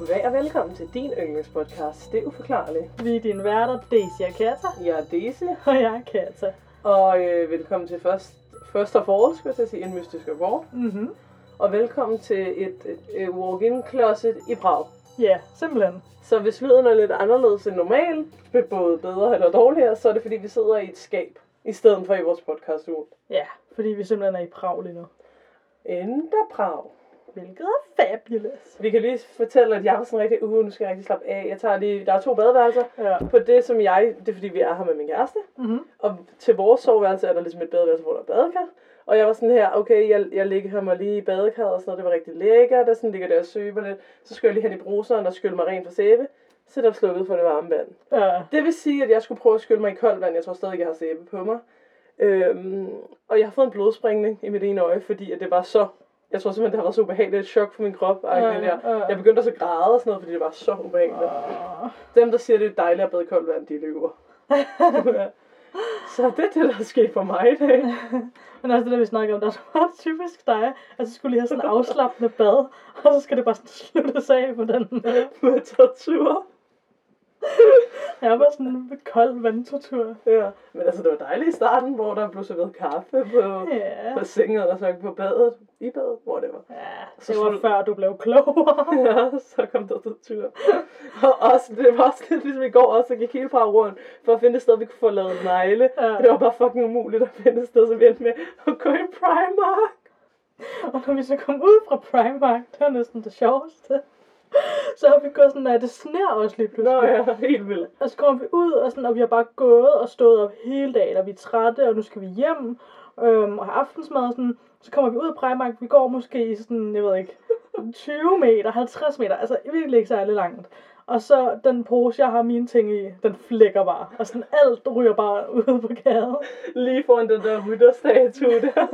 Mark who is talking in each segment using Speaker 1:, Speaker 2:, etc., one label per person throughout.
Speaker 1: Goddag og velkommen til din yndlingspodcast, Det er uforklarligt.
Speaker 2: Vi er dine værter, Daisy og Kata.
Speaker 1: Jeg er Daisy,
Speaker 2: Og jeg er Kata.
Speaker 1: og øh, velkommen til først, først of all, skulle jeg sige, en mystisk abort.
Speaker 2: Mhm.
Speaker 1: Og velkommen til et, et, et walk-in closet i Prag.
Speaker 2: Ja, simpelthen.
Speaker 1: Så hvis lyden er lidt anderledes end normalt, både bedre eller dårligere, så er det fordi, vi sidder i et skab, i stedet for i vores podcast uge.
Speaker 2: Ja, fordi vi simpelthen er i Prag lige nu.
Speaker 1: Endda Prag.
Speaker 2: Hvilket er fabulous.
Speaker 1: Vi kan lige fortælle, at jeg var sådan rigtig, uh, nu skal jeg rigtig slappe af. Jeg tager lige, der er to badeværelser.
Speaker 2: Ja.
Speaker 1: På det, som jeg, det er fordi, vi er her med min kæreste.
Speaker 2: Mhm.
Speaker 1: Og til vores soveværelse er der ligesom et badeværelse, hvor der er badekar. Og jeg var sådan her, okay, jeg, jeg ligger mig lige i badekarret og sådan noget, det var rigtig lækkert, og sådan ligger der og søber lidt. Så skulle jeg lige hen i bruseren og skylle mig rent for sæbe. Så er der slukket for det varme vand.
Speaker 2: Ja.
Speaker 1: Det vil sige, at jeg skulle prøve at skylle mig i koldt vand. Jeg tror stadig, jeg har sæbe på mig. Øhm, og jeg har fået en blodspringning i mit ene øje, fordi at det var så... Jeg tror simpelthen, det har været så ubehageligt et chok for min krop. Ja,
Speaker 2: Ja.
Speaker 1: Jeg begyndte også at græde og sådan noget, fordi det var så ubehageligt.
Speaker 2: Åh.
Speaker 1: Dem, der siger, det er dejligt at bade koldt vand, de lyver. så det er det, der er sket for mig i dag.
Speaker 2: Men også det der, vi snakker om, der er så meget typisk dig, at så skulle lige have sådan en afslappende bad, og så skal det bare sådan sluttes af på den måde.
Speaker 1: Med tortur.
Speaker 2: Jeg var sådan en kold vandtortur.
Speaker 1: Ja. Men altså, det var dejligt i starten, hvor der blev serveret kaffe på,
Speaker 2: Ja.
Speaker 1: på sengen, og så på badet. I badet, hvor det var.
Speaker 2: Ja,
Speaker 1: Så
Speaker 2: det var
Speaker 1: slut-
Speaker 2: før du blev klogere.
Speaker 1: Ja, så kom der tortur. Og også, det var også lidt ligesom i går, også, så gik hele fra rundt for at finde et sted, vi kunne få lavet negle.
Speaker 2: Ja.
Speaker 1: Det var bare fucking umuligt at finde et sted, så vi endte med at gå i Primark.
Speaker 2: Og når vi så kom ud fra Primark, det var næsten det sjoveste. Så har vi gået sådan, at det sner også lige pludselig.
Speaker 1: Nå ja, helt vildt.
Speaker 2: Og så kommer vi ud, og, sådan, og vi har bare gået og stået op hele dagen, og vi er trætte, og nu skal vi hjem øhm, og have aftensmad. Og sådan. Så kommer vi ud af Primark, vi går måske i sådan, jeg ved ikke, 20 meter, 50 meter, altså virkelig ikke særlig langt. Og så den pose, jeg har mine ting i, den flækker bare. Og sådan alt ryger bare ud på gaden.
Speaker 1: Lige foran den der rytterstatue der.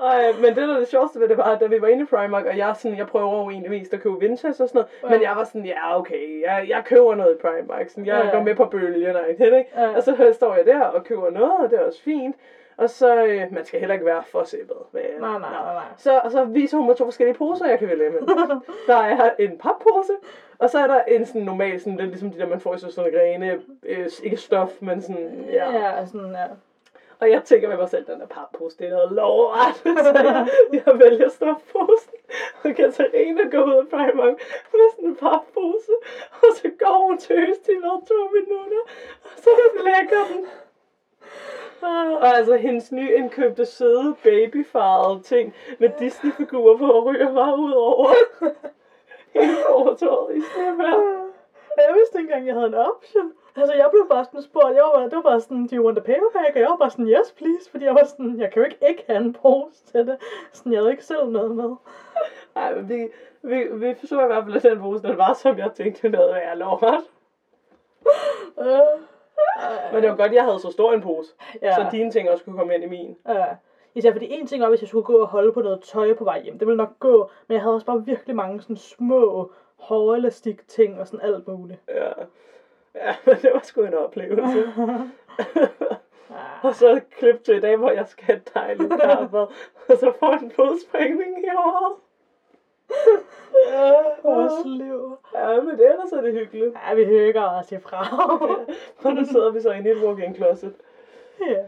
Speaker 1: Ej, men det, der er det sjoveste ved det, var, at da vi var inde i Primark, og jeg, sådan, jeg prøver jo egentlig mest at købe vintage og sådan noget,
Speaker 2: Ja.
Speaker 1: men jeg var sådan, ja okay, jeg, jeg køber noget i Primark, sådan, jeg
Speaker 2: Ja,
Speaker 1: går med på bølgen og ikke?
Speaker 2: Ja.
Speaker 1: Og så står jeg der og køber noget, og det er også fint. Og så, øh, man skal heller ikke være for. Men,
Speaker 2: Nej, nej, nej, nej.
Speaker 1: Så, og så viser hun mig to forskellige poser, jeg kan vælge med. der er en pappose, og så er der en sådan normal, sådan lidt ligesom de der, man får i sådan grene, øh, ikke stof, men sådan, ja.
Speaker 2: Ja, sådan, ja.
Speaker 1: Og jeg tænker med mig selv, den der pappose, det er noget lort. så jeg, jeg vælger stofposen. Og Katarina går ud af Primark med sådan en pappose. Og så går hun tøst i hvad, to minutter. Og så lægger den. Ah, og altså hendes nyindkøbte søde babyfarvede ting med Disney-figurer på ryger bare ud over hele fortorvet i snevejr.
Speaker 2: Jeg vidste ikke engang, jeg havde en option. Altså, jeg blev bare sådan spurgt, jeg var, det var bare sådan, do you want a paper bag? Og jeg var bare sådan, yes please, fordi jeg var sådan, jeg kan jo ikke ikke have en pose til det. Sådan, jeg havde ikke selv noget med.
Speaker 1: Ej, men vi, vi, vi forsøger i hvert fald, at den pose, den var, som jeg tænkte, den havde været lort.
Speaker 2: Øh,
Speaker 1: Men det var godt, jeg havde så stor en pose,
Speaker 2: ja,
Speaker 1: så dine ting også kunne komme ind i min.
Speaker 2: ja. Især fordi en ting var, hvis jeg skulle gå og holde på noget tøj på vej hjem. Det ville nok gå, men jeg havde også bare virkelig mange sådan små hårelastik ting og sådan alt muligt.
Speaker 1: Ja. Ja, men det var sgu en oplevelse.
Speaker 2: Ah,
Speaker 1: og så klip til i dag, hvor jeg skal have et dejligt kaffe, og så får en blodsprængning i håret.
Speaker 2: vores liv.
Speaker 1: Ja, men det er da så det hyggeligt.
Speaker 2: Ja, vi hygger os i fra.
Speaker 1: Og nu sidder vi så inde i et walk-in closet.
Speaker 2: ja.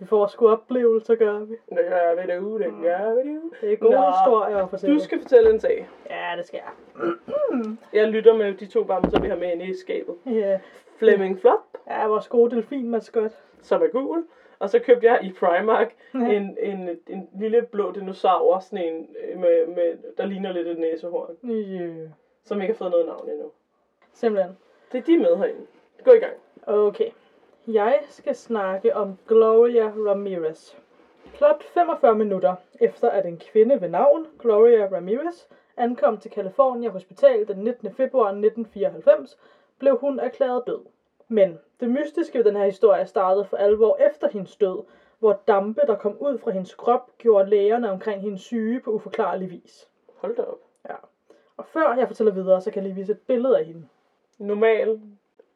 Speaker 2: Vi får sgu oplevelser, gør vi.
Speaker 1: Det gør vi det uge, det gør vi det.
Speaker 2: Det er gode
Speaker 1: Nå,
Speaker 2: historier at fortælle.
Speaker 1: Du skal fortælle en sag.
Speaker 2: Ja, det skal jeg.
Speaker 1: Jeg lytter med de to bamser, vi har med inde i skabet.
Speaker 2: Ja,
Speaker 1: Fleming Flop,
Speaker 2: ja vores gode delfinmaskot.
Speaker 1: som er gul. Og så købte jeg i Primark
Speaker 2: Ja.
Speaker 1: en, en, en lille blå dinosaur, sådan en, øh, med, med, der ligner lidt et næsehorn,
Speaker 2: Yeah.
Speaker 1: som ikke har fået noget navn endnu.
Speaker 2: Simpelthen.
Speaker 1: Det er de med herinde. Gå i gang.
Speaker 2: Okay. Jeg skal snakke om Gloria Ramirez. Plot 45 minutter efter at en kvinde ved navn, Gloria Ramirez, ankom til California Hospital den 19. februar 1994, blev hun erklæret død. Men det mystiske ved den her historie startede for alvor efter hendes død, hvor dampe, der kom ud fra hendes krop, gjorde lægerne omkring hendes syge på uforklarlig vis.
Speaker 1: Hold da op.
Speaker 2: Og før jeg fortæller videre, så kan jeg lige vise et billede af hende.
Speaker 1: Normal,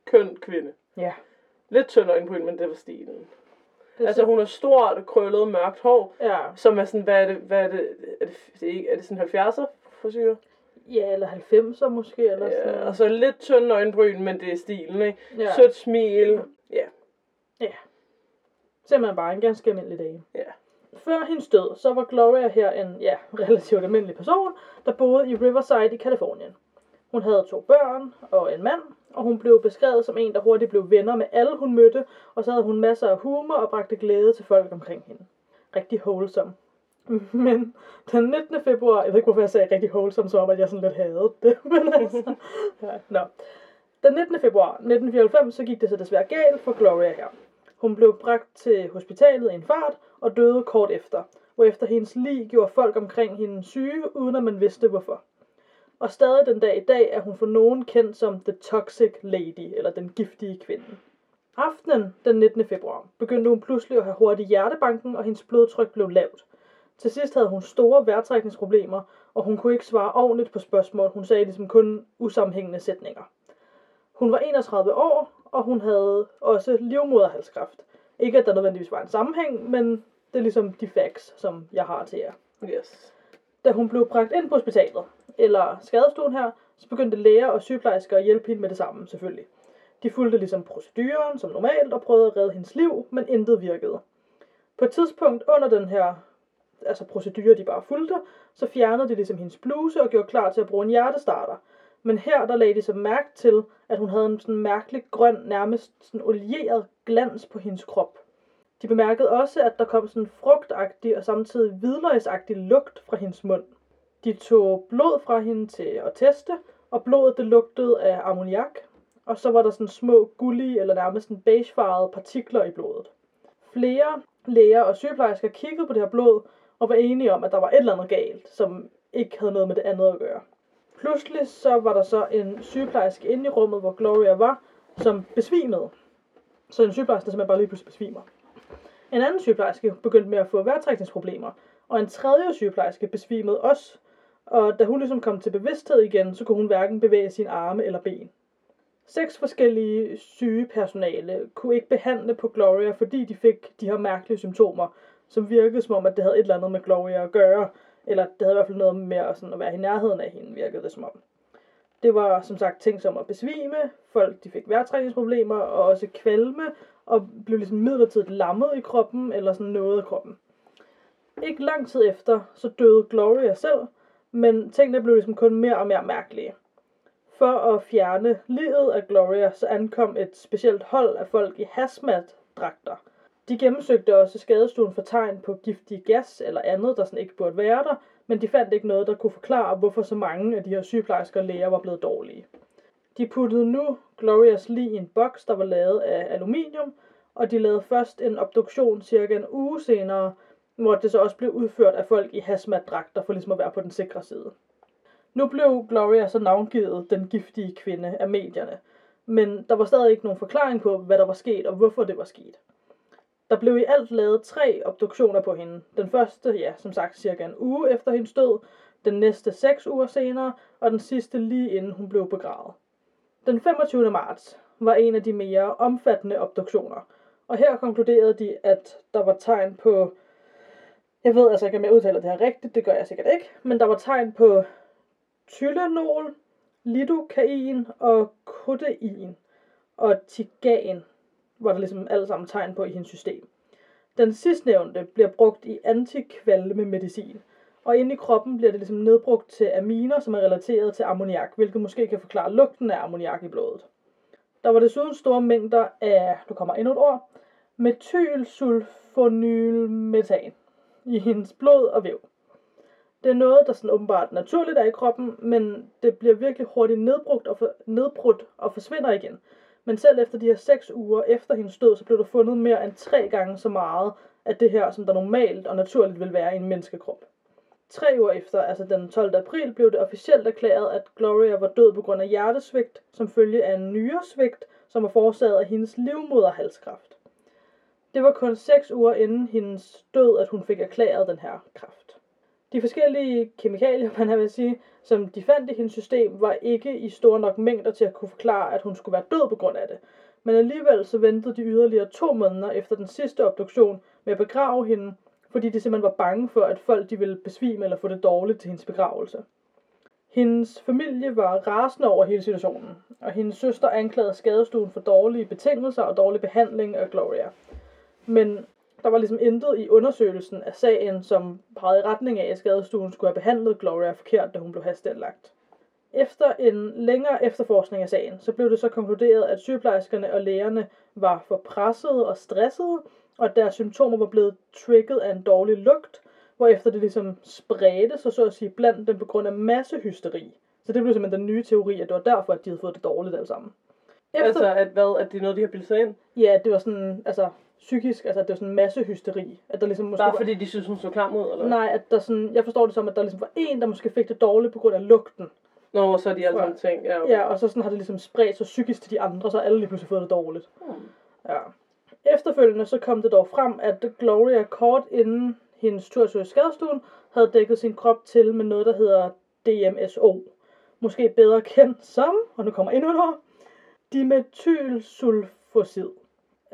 Speaker 1: køn kvinde.
Speaker 2: Ja.
Speaker 1: Lidt tynd øjenbryn, men det var stilen.
Speaker 2: Det
Speaker 1: Altså hun har stort, krøllet, mørkt hår,
Speaker 2: Ja,
Speaker 1: som er sådan, hvad er det, hvad er det, er det, det er, ikke, er det sådan 70'er frisyr?
Speaker 2: Ja, eller 90'er måske, eller sådan
Speaker 1: Ja, og så lidt tynd øjenbryn, men det er stilen, ikke?
Speaker 2: Ja.
Speaker 1: Sødt smil. Ja.
Speaker 2: Simpelthen bare en ganske almindelig dag.
Speaker 1: Ja.
Speaker 2: Før hendes død, så var Gloria her en ja, relativt almindelig person, der boede i Riverside i Kalifornien. Hun havde to børn og en mand, og hun blev beskrevet som en, der hurtigt blev venner med alle, hun mødte, og så havde hun masser af humor og bragte glæde til folk omkring hende. Rigtig wholesome. Men den 19. februar, jeg ved ikke, hvorfor jeg sagde rigtig wholesome, som om at jeg sådan lidt havde det, men altså, ja, nå. Den 19. februar 1994, så gik det så desværre galt for Gloria her. Hun blev bragt til hospitalet i en fart og døde kort efter, hvorefter hendes lig gjorde folk omkring hende syge, uden at man vidste hvorfor. Og stadig den dag i dag er hun for nogen kendt som The Toxic Lady, eller den giftige kvinde. Aftenen den 19. februar begyndte hun pludselig at have hurtig hjertebanken, og hendes blodtryk blev lavt. Til sidst havde hun store vejrtrækningsproblemer, og hun kunne ikke svare ordentligt på spørgsmål. Hun sagde ligesom kun usammenhængende sætninger. Hun var 31 år, og hun havde også livmoderhalskræft. Ikke at der nødvendigvis var en sammenhæng, men det er ligesom de facts, som jeg har til jer.
Speaker 1: Yes.
Speaker 2: Da hun blev bragt ind på hospitalet, eller skadestuen her, så begyndte læger og sygeplejersker at hjælpe hende med det samme, selvfølgelig. De fulgte ligesom proceduren som normalt og prøvede at redde hendes liv, men intet virkede. På et tidspunkt under den her altså procedure, de bare fulgte, så fjernede de ligesom hendes bluse og gjorde klar til at bruge en hjertestarter. Men her, der lagde de så mærke til, at hun havde en sådan mærkelig grøn, nærmest sådan olieret glans på hendes krop. De bemærkede også, at der kom sådan en frugtagtig og samtidig hvidløgsagtig lugt fra hendes mund. De tog blod fra hende til at teste, og blodet det lugtede af ammoniak, og så var der sådan små gullige eller nærmest sådan beigefarvede partikler i blodet. Flere læger og sygeplejersker kiggede på det her blod og var enige om, at der var et eller andet galt, som ikke havde noget med det andet at gøre. Pludselig så var der så en sygeplejerske inde i rummet, hvor Gloria var, som besvimede. Så en sygeplejerske, der simpelthen bare lige pludselig besvimer. En anden sygeplejerske begyndte med at få vejrtrækningsproblemer, og en tredje sygeplejerske besvimede også. Og da hun ligesom kom til bevidsthed igen, så kunne hun hverken bevæge sine arme eller ben. Seks forskellige syge personale kunne ikke behandle på Gloria, fordi de fik de her mærkelige symptomer, som virkede som om, at det havde et eller andet med Gloria at gøre, eller det havde i hvert fald noget med at, sådan, at være i nærheden af hende, virkede det som om. Det var som sagt ting som at besvime, folk de fik vejrtrækningsproblemer, og også kvalme, og blev ligesom midlertidigt lammet i kroppen, eller sådan noget af kroppen. Ikke lang tid efter, så døde Gloria selv, men tingene blev ligesom kun mere og mere mærkelige. For at fjerne livet af Gloria, så ankom et specielt hold af folk i hazmat-dragter. De gennemsøgte også skadestuen for tegn på giftig gas eller andet, der sådan ikke burde være der, men de fandt ikke noget, der kunne forklare, hvorfor så mange af de her sygeplejersker og læger var blevet dårlige. De puttede nu Glorias lig i en boks, der var lavet af aluminium, og de lavede først en obduktion cirka en uge senere, hvor det så også blev udført af folk i hazmat-dragter for ligesom at være på den sikre side. Nu blev Gloria så navngivet den giftige kvinde af medierne, men der var stadig ikke nogen forklaring på, hvad der var sket og hvorfor det var sket. Der blev i alt lavet tre obduktioner på hende. Den første, ja, som sagt, cirka en uge efter hendes død, den næste seks uger senere, og den sidste lige inden hun blev begravet. Den 25. marts var en af de mere omfattende obduktioner, og her konkluderede de, at der var tegn på, jeg ved altså ikke, om jeg udtaler det her rigtigt, det gør jeg sikkert ikke, men der var tegn på tylenol, lidokain og kodein og tigan var der ligesom alle sammen tegn på i hendes system. Den sidstnævnte bliver brugt i antikvalme medicin, og inde i kroppen bliver det ligesom nedbrugt til aminer, som er relateret til ammoniak, hvilket måske kan forklare lugten af ammoniak i blodet. Der var desuden store mængder af, du kommer endnu et ord, metylsulfonylmetan i hendes blod og væv. Det er noget, der sådan åbenbart naturligt er i kroppen, men det bliver virkelig hurtigt nedbrugt og for, nedbrudt og forsvinder igen. Men selv efter de her seks uger efter hendes død, så blev der fundet mere end tre gange så meget af det her, som der normalt og naturligt vil være i en menneskekrop. Tre uger efter, altså den 12. april, blev det officielt erklæret, at Gloria var død på grund af hjertesvigt, som følge af en nyresvigt, som var forårsaget af hendes livmoderhalskræft. Det var kun seks uger inden hendes død, at hun fik erklæret den her kraft. De forskellige kemikalier, man vil sige, som de fandt i hendes system, var ikke i store nok mængder til at kunne forklare, at hun skulle være død på grund af det. Men alligevel så ventede de yderligere to måneder efter den sidste obduktion med at begrave hende, fordi de simpelthen var bange for, at folk de ville besvime eller få det dårligt til hendes begravelse. Hendes familie var rasende over hele situationen, og hendes søster anklagede skadestuen for dårlige betingelser og dårlig behandling af Gloria. Men der var ligesom intet i undersøgelsen af sagen, som pegede i retning af, at skadestuen skulle have behandlet Gloria forkert, da hun blev hasteanlagt. Efter en længere efterforskning af sagen, så blev det så konkluderet, at sygeplejerskerne og lægerne var for pressede og stressede, og at deres symptomer var blevet trigget af en dårlig lugt, hvorefter det ligesom spredte sig, så at sige, blandt dem på grund af massehysteri. Så det blev simpelthen den nye teori, at det var derfor, at de havde fået det dårligt alle sammen.
Speaker 1: Efter... Altså, at hvad? At det er noget, de har bildet sig ind?
Speaker 2: Ja, det var sådan, altså, psykisk, altså, det var sådan massehysteri. At der ligesom måske
Speaker 1: Bare
Speaker 2: var...
Speaker 1: fordi de synes, hun så klam ud, eller?
Speaker 2: Nej, at der sådan, jeg forstår det som, at der ligesom var en, der måske fik det dårligt på grund af lugten.
Speaker 1: Nå, så er de alle sammen tænkt, ja, okay.
Speaker 2: Ja, og så sådan har det ligesom spredt sig psykisk til de andre, så har alle lige pludselig fået det dårligt.
Speaker 1: Hmm.
Speaker 2: Ja. Efterfølgende så kom det dog frem, at Gloria kort inden hendes tur til skadestuen havde dækket sin krop til med noget, der hedder DMSO. Måske bedre kendt som, og nu kommer endnu et ord, dimethylsulfosid.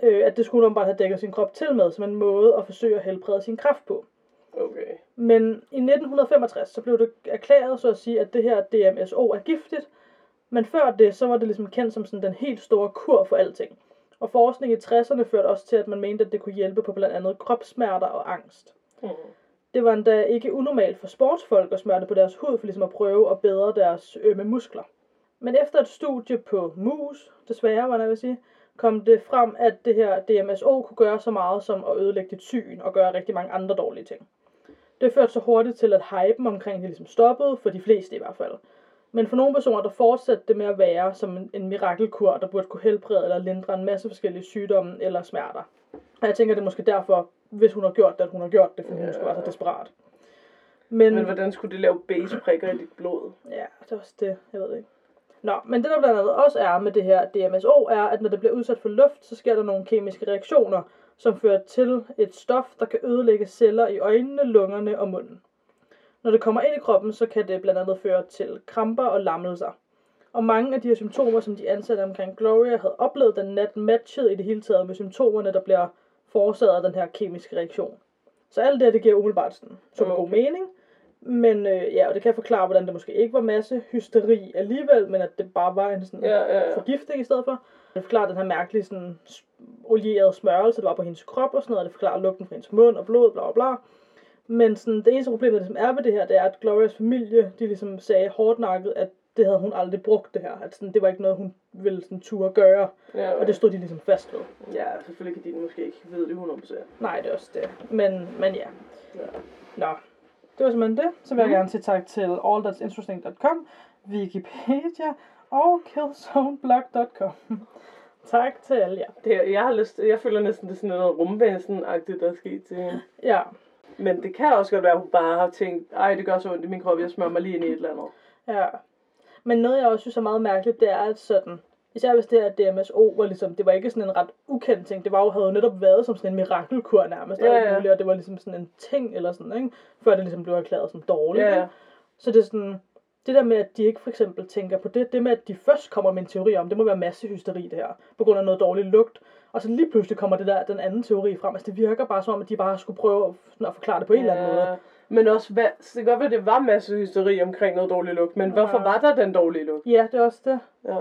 Speaker 2: Øh, at det skulle hun bare have dækket sin krop til med, som en måde at forsøge at helbrede sin kræft på.
Speaker 1: Okay.
Speaker 2: Men i 1965, så blev det erklæret, så at sige, at det her DMSO er giftigt. Men før det, så var det ligesom kendt som sådan den helt store kur for alting. Og forskning i 60'erne førte også til, at man mente, at det kunne hjælpe på blandt andet kropssmerter og angst.
Speaker 1: Hmm.
Speaker 2: Det var endda ikke unormalt for sportsfolk at smøre det på deres hud, for ligesom at prøve at bedre deres ømme muskler. Men efter et studie på mus, desværre, hvad jeg vil sige, kom det frem, at det her DMSO kunne gøre så meget som at ødelægge dit syn og gøre rigtig mange andre dårlige ting. Det førte så hurtigt til, at hypen omkring det ligesom stoppede, for de fleste i hvert fald. Men for nogle personer, der fortsatte det med at være som en, en mirakelkur, der burde kunne helbrede eller lindre en masse forskellige sygdomme eller smerter. Og jeg tænker, det er måske derfor, hvis hun har gjort det, at hun har gjort det, fordi hun
Speaker 1: Ja.
Speaker 2: skulle være så desperat. Men,
Speaker 1: Men hvordan skulle det lave base prikker i dit blod?
Speaker 2: Ja, det er også det. Jeg ved ikke. Nå, men det der blandt andet også er med det her DMSO, er, at når det bliver udsat for luft, så sker der nogle kemiske reaktioner, som fører til et stof, der kan ødelægge celler i øjnene, lungerne og munden. Når det kommer ind i kroppen, så kan det blandt andet føre til kramper og lammelser. Og mange af de her symptomer, som de ansatte omkring Gloria havde oplevet den nat, matchede i det hele taget med symptomerne, der bliver forårsaget af den her kemiske reaktion. Så alt det her, det giver umiddelbart sådan god
Speaker 1: Okay.
Speaker 2: mening. Men øh, ja, og det kan forklare, hvordan det måske ikke var masse hysteri alligevel, men at det bare var en sådan
Speaker 1: Ja, ja, ja.
Speaker 2: forgiftning i stedet for. Det forklarer den her mærkelige sådan, olierede smørelse, der var på hendes krop og sådan noget. Det forklarer lugten fra hendes mund og blod, bla bla bla. Men sådan, det eneste problem, der ligesom er ved det her, det er, at Glorias familie, de ligesom sagde hårdnakket, at det havde hun aldrig brugt det her. At sådan, det var ikke noget, hun ville sådan turde gøre.
Speaker 1: Ja,
Speaker 2: Og det stod de ligesom fast ved.
Speaker 1: ja, selvfølgelig kan de måske ikke vide det 100%.
Speaker 2: Nej, det er også det. Men, men ja.
Speaker 1: Ja.
Speaker 2: Nå, det var simpelthen det. Så vil jeg
Speaker 1: Mhm.
Speaker 2: gerne sige tak til allthat'sinteresting.com, Wikipedia og killzoneblog.com. tak til alle jer.
Speaker 1: Det, jeg har lyst, jeg føler næsten, det er sådan noget rumvæsen-agtigt, der er sket til hende.
Speaker 2: Ja,
Speaker 1: Men det kan også godt være, at hun bare har tænkt, ej, det gør så ondt i min krop, jeg smører mig lige ind i et eller andet.
Speaker 2: ja. Men noget, jeg også synes er meget mærkeligt, det er, at sådan, især hvis det her DMSO var ligesom, det var ikke sådan en ret ukendt ting, det var jo, havde jo netop været som sådan en mirakelkur nærmest,
Speaker 1: Ja, ja.
Speaker 2: muligt, og det var ligesom sådan en ting eller sådan, ikke? Før det ligesom blev erklæret som dårligt,
Speaker 1: Ja,
Speaker 2: ikke?
Speaker 1: ja.
Speaker 2: Så det er sådan, det der med, at de ikke for eksempel tænker på det, det med, at de først kommer med en teori om, det må være massehysteri det her, på grund af noget dårlig lugt, og så lige pludselig kommer det der, den anden teori frem. Altså det virker bare som om, at de bare skulle prøve at, at forklare det på en eller anden måde.
Speaker 1: Ja, Men også, hvad, så det kan godt være, det var masse hysteri omkring noget dårlig lugt, men hvorfor
Speaker 2: Ja.
Speaker 1: var der den dårlige lugt?
Speaker 2: Ja, det er også det.
Speaker 1: Ja.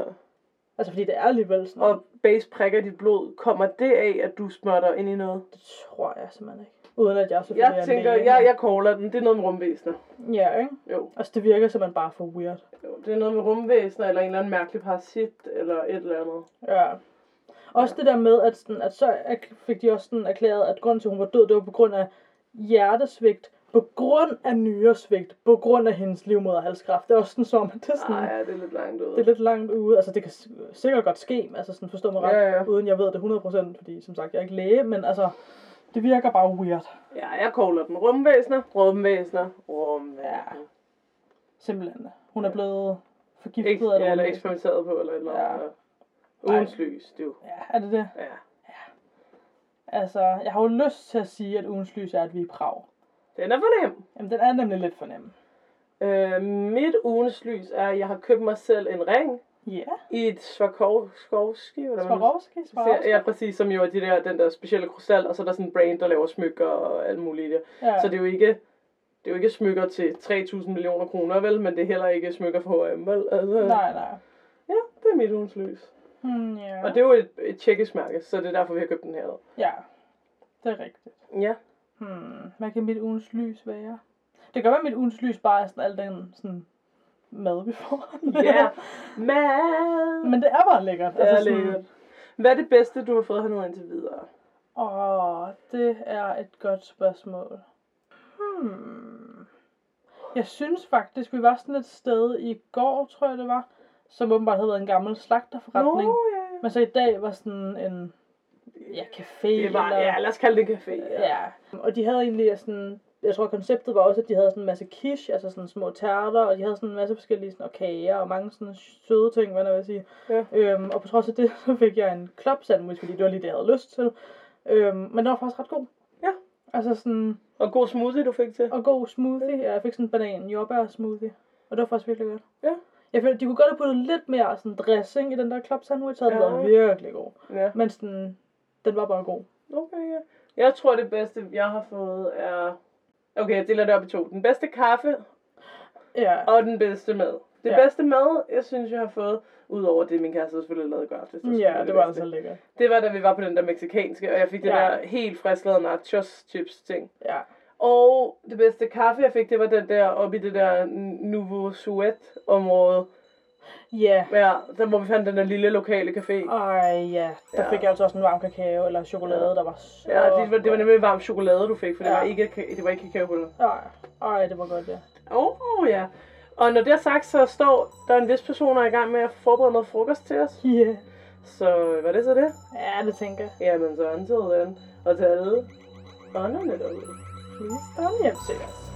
Speaker 2: Altså fordi det er alligevel sådan,
Speaker 1: Og base prikker dit blod, kommer det af, at du smører dig ind i noget?
Speaker 2: det tror jeg simpelthen ikke. Uden at jeg selvfølgelig
Speaker 1: Jeg
Speaker 2: er
Speaker 1: tænker,
Speaker 2: læge.
Speaker 1: jeg, jeg caller den, det er noget med rumvæsener.
Speaker 2: Ja, ikke?
Speaker 1: Jo.
Speaker 2: Altså det virker simpelthen bare for weird.
Speaker 1: jo. Det er noget med rumvæsener, eller en eller anden mærkelig parasit, eller et eller andet.
Speaker 2: Ja. Også det der med, at, sådan, at så fik de også sådan erklæret, at grunden til, at hun var død, det var på grund af hjertesvigt, på grund af nyresvigt, på grund af hendes livmoderhalskræft. Det er også sådan som, det er sådan,
Speaker 1: Nej, ja, det er lidt langt ud.
Speaker 2: det er lidt langt ude. Altså det kan sikkert godt ske, altså sådan forstå mig ret,
Speaker 1: Ja, ja.
Speaker 2: uden jeg ved det 100%, fordi som sagt, jeg er ikke læge, men altså, det virker bare weird.
Speaker 1: Ja, jeg caller den rumvæsener, rumvæsener, rumvæsener.
Speaker 2: Ja. Simpelthen. Hun er blevet forgiftet
Speaker 1: Ikke,
Speaker 2: af
Speaker 1: ja, eller eksperimenteret på, eller et eller
Speaker 2: Ja.
Speaker 1: andet. Ja. Ugens lys, det er jo.
Speaker 2: Ja, er det det?
Speaker 1: Ja.
Speaker 2: Altså, jeg har jo lyst til at sige, at ugens lys er, at vi er i Prag.
Speaker 1: Den er for nem.
Speaker 2: Jamen, den er nemlig lidt for nem.
Speaker 1: Øh, mit ugens lys er, at jeg har købt mig selv en ring
Speaker 2: Ja,
Speaker 1: i et Swarovski, eller hvad
Speaker 2: Swarovski. Swarovski.
Speaker 1: Ja, præcis, som jo er de der, den der specielle krystal, og så er der sådan en brand, der laver smykker og alt muligt i det.
Speaker 2: Ja.
Speaker 1: Så det er jo ikke det er jo ikke smykker til 3.000 millioner kroner, vel? Men det er heller ikke smykker for H&M, vel? Altså,
Speaker 2: Nej, nej.
Speaker 1: Ja, det er mit ugens lys.
Speaker 2: Hmm, ja.
Speaker 1: Og det er jo et, et tjekkisk mærke, så det er derfor, vi har købt den her.
Speaker 2: Ja, det er rigtigt.
Speaker 1: Ja.
Speaker 2: Hmm, hvad kan mit ugens lys være? Det kan være, at mit ugens lys bare er sådan al den sådan mad, vi får.
Speaker 1: Ja. Mad.
Speaker 2: Men det er bare lækkert.
Speaker 1: det er
Speaker 2: sådan-
Speaker 1: lækkert. Hvad er det bedste, du har fået hernede indtil videre?
Speaker 2: Åh, det er et godt spørgsmål. Hmm. Jeg synes faktisk, vi var sådan et sted i går, tror jeg det var, som åbenbart havde været en gammel slagterforretning.
Speaker 1: Nå, ja.
Speaker 2: Men så i dag var sådan en ja, café.
Speaker 1: Det var,
Speaker 2: eller,
Speaker 1: ja, lad os kalde det en café. Ja.
Speaker 2: ja. Og de havde egentlig sådan, jeg tror konceptet var også, at de havde sådan en masse quiche, altså sådan små tærter, og de havde sådan en masse forskellige sådan, og kager og mange sådan søde ting, hvad jeg vil sige.
Speaker 1: Ja.
Speaker 2: Øhm, og på trods af det, så fik jeg en club sandwich, fordi det var lige det, jeg havde lyst til. Øhm, men den var faktisk ret god.
Speaker 1: Ja.
Speaker 2: Altså sådan,
Speaker 1: Og god smoothie, du fik til.
Speaker 2: og god smoothie. Ja, jeg fik sådan en banan jordbær smoothie. Og det var faktisk virkelig godt.
Speaker 1: Ja.
Speaker 2: Jeg følte, de kunne godt have puttet lidt mere sådan dressing i den der club sandwich, så havde
Speaker 1: Ja.
Speaker 2: været virkelig god.
Speaker 1: Ja.
Speaker 2: Men sådan, den var bare god.
Speaker 1: Okay, ja. Jeg tror, det bedste, jeg har fået, er... Okay, jeg deler det op i to. Den bedste kaffe
Speaker 2: Ja.
Speaker 1: og den bedste mad. Det
Speaker 2: Ja.
Speaker 1: bedste mad, jeg synes, jeg har fået, udover det, min kæreste selvfølgelig lavede godt. Det,
Speaker 2: Ja, det var altså lækkert.
Speaker 1: Det var, da vi var på den der meksikanske, og jeg fik det
Speaker 2: Ja.
Speaker 1: der helt frisklavede nachos chips ting.
Speaker 2: Ja.
Speaker 1: Og det bedste kaffe, jeg fik, det var den der oppe i det der Nouveau Suet område.
Speaker 2: Ja.
Speaker 1: Ja, der hvor vi fandt den der lille lokale café.
Speaker 2: Ej, ja. Der
Speaker 1: Ja.
Speaker 2: fik jeg altså også en varm kakao eller chokolade, der var så
Speaker 1: Ja, det var, det var nemlig varm chokolade, du fik, for det
Speaker 2: Ja.
Speaker 1: var ikke, det var ikke kakaopulver.
Speaker 2: Ej, ej, det var godt, ja.
Speaker 1: Åh, oh, ja. Og når det er sagt, så står der en vis person, der er i gang med at forberede noget frokost til os.
Speaker 2: Ja. Yeah.
Speaker 1: Så hvad er det så det?
Speaker 2: Ja, det tænker jeg.
Speaker 1: Jamen, så antaget den. Og til alle ånderne derude.
Speaker 2: Please, don't hjem til os.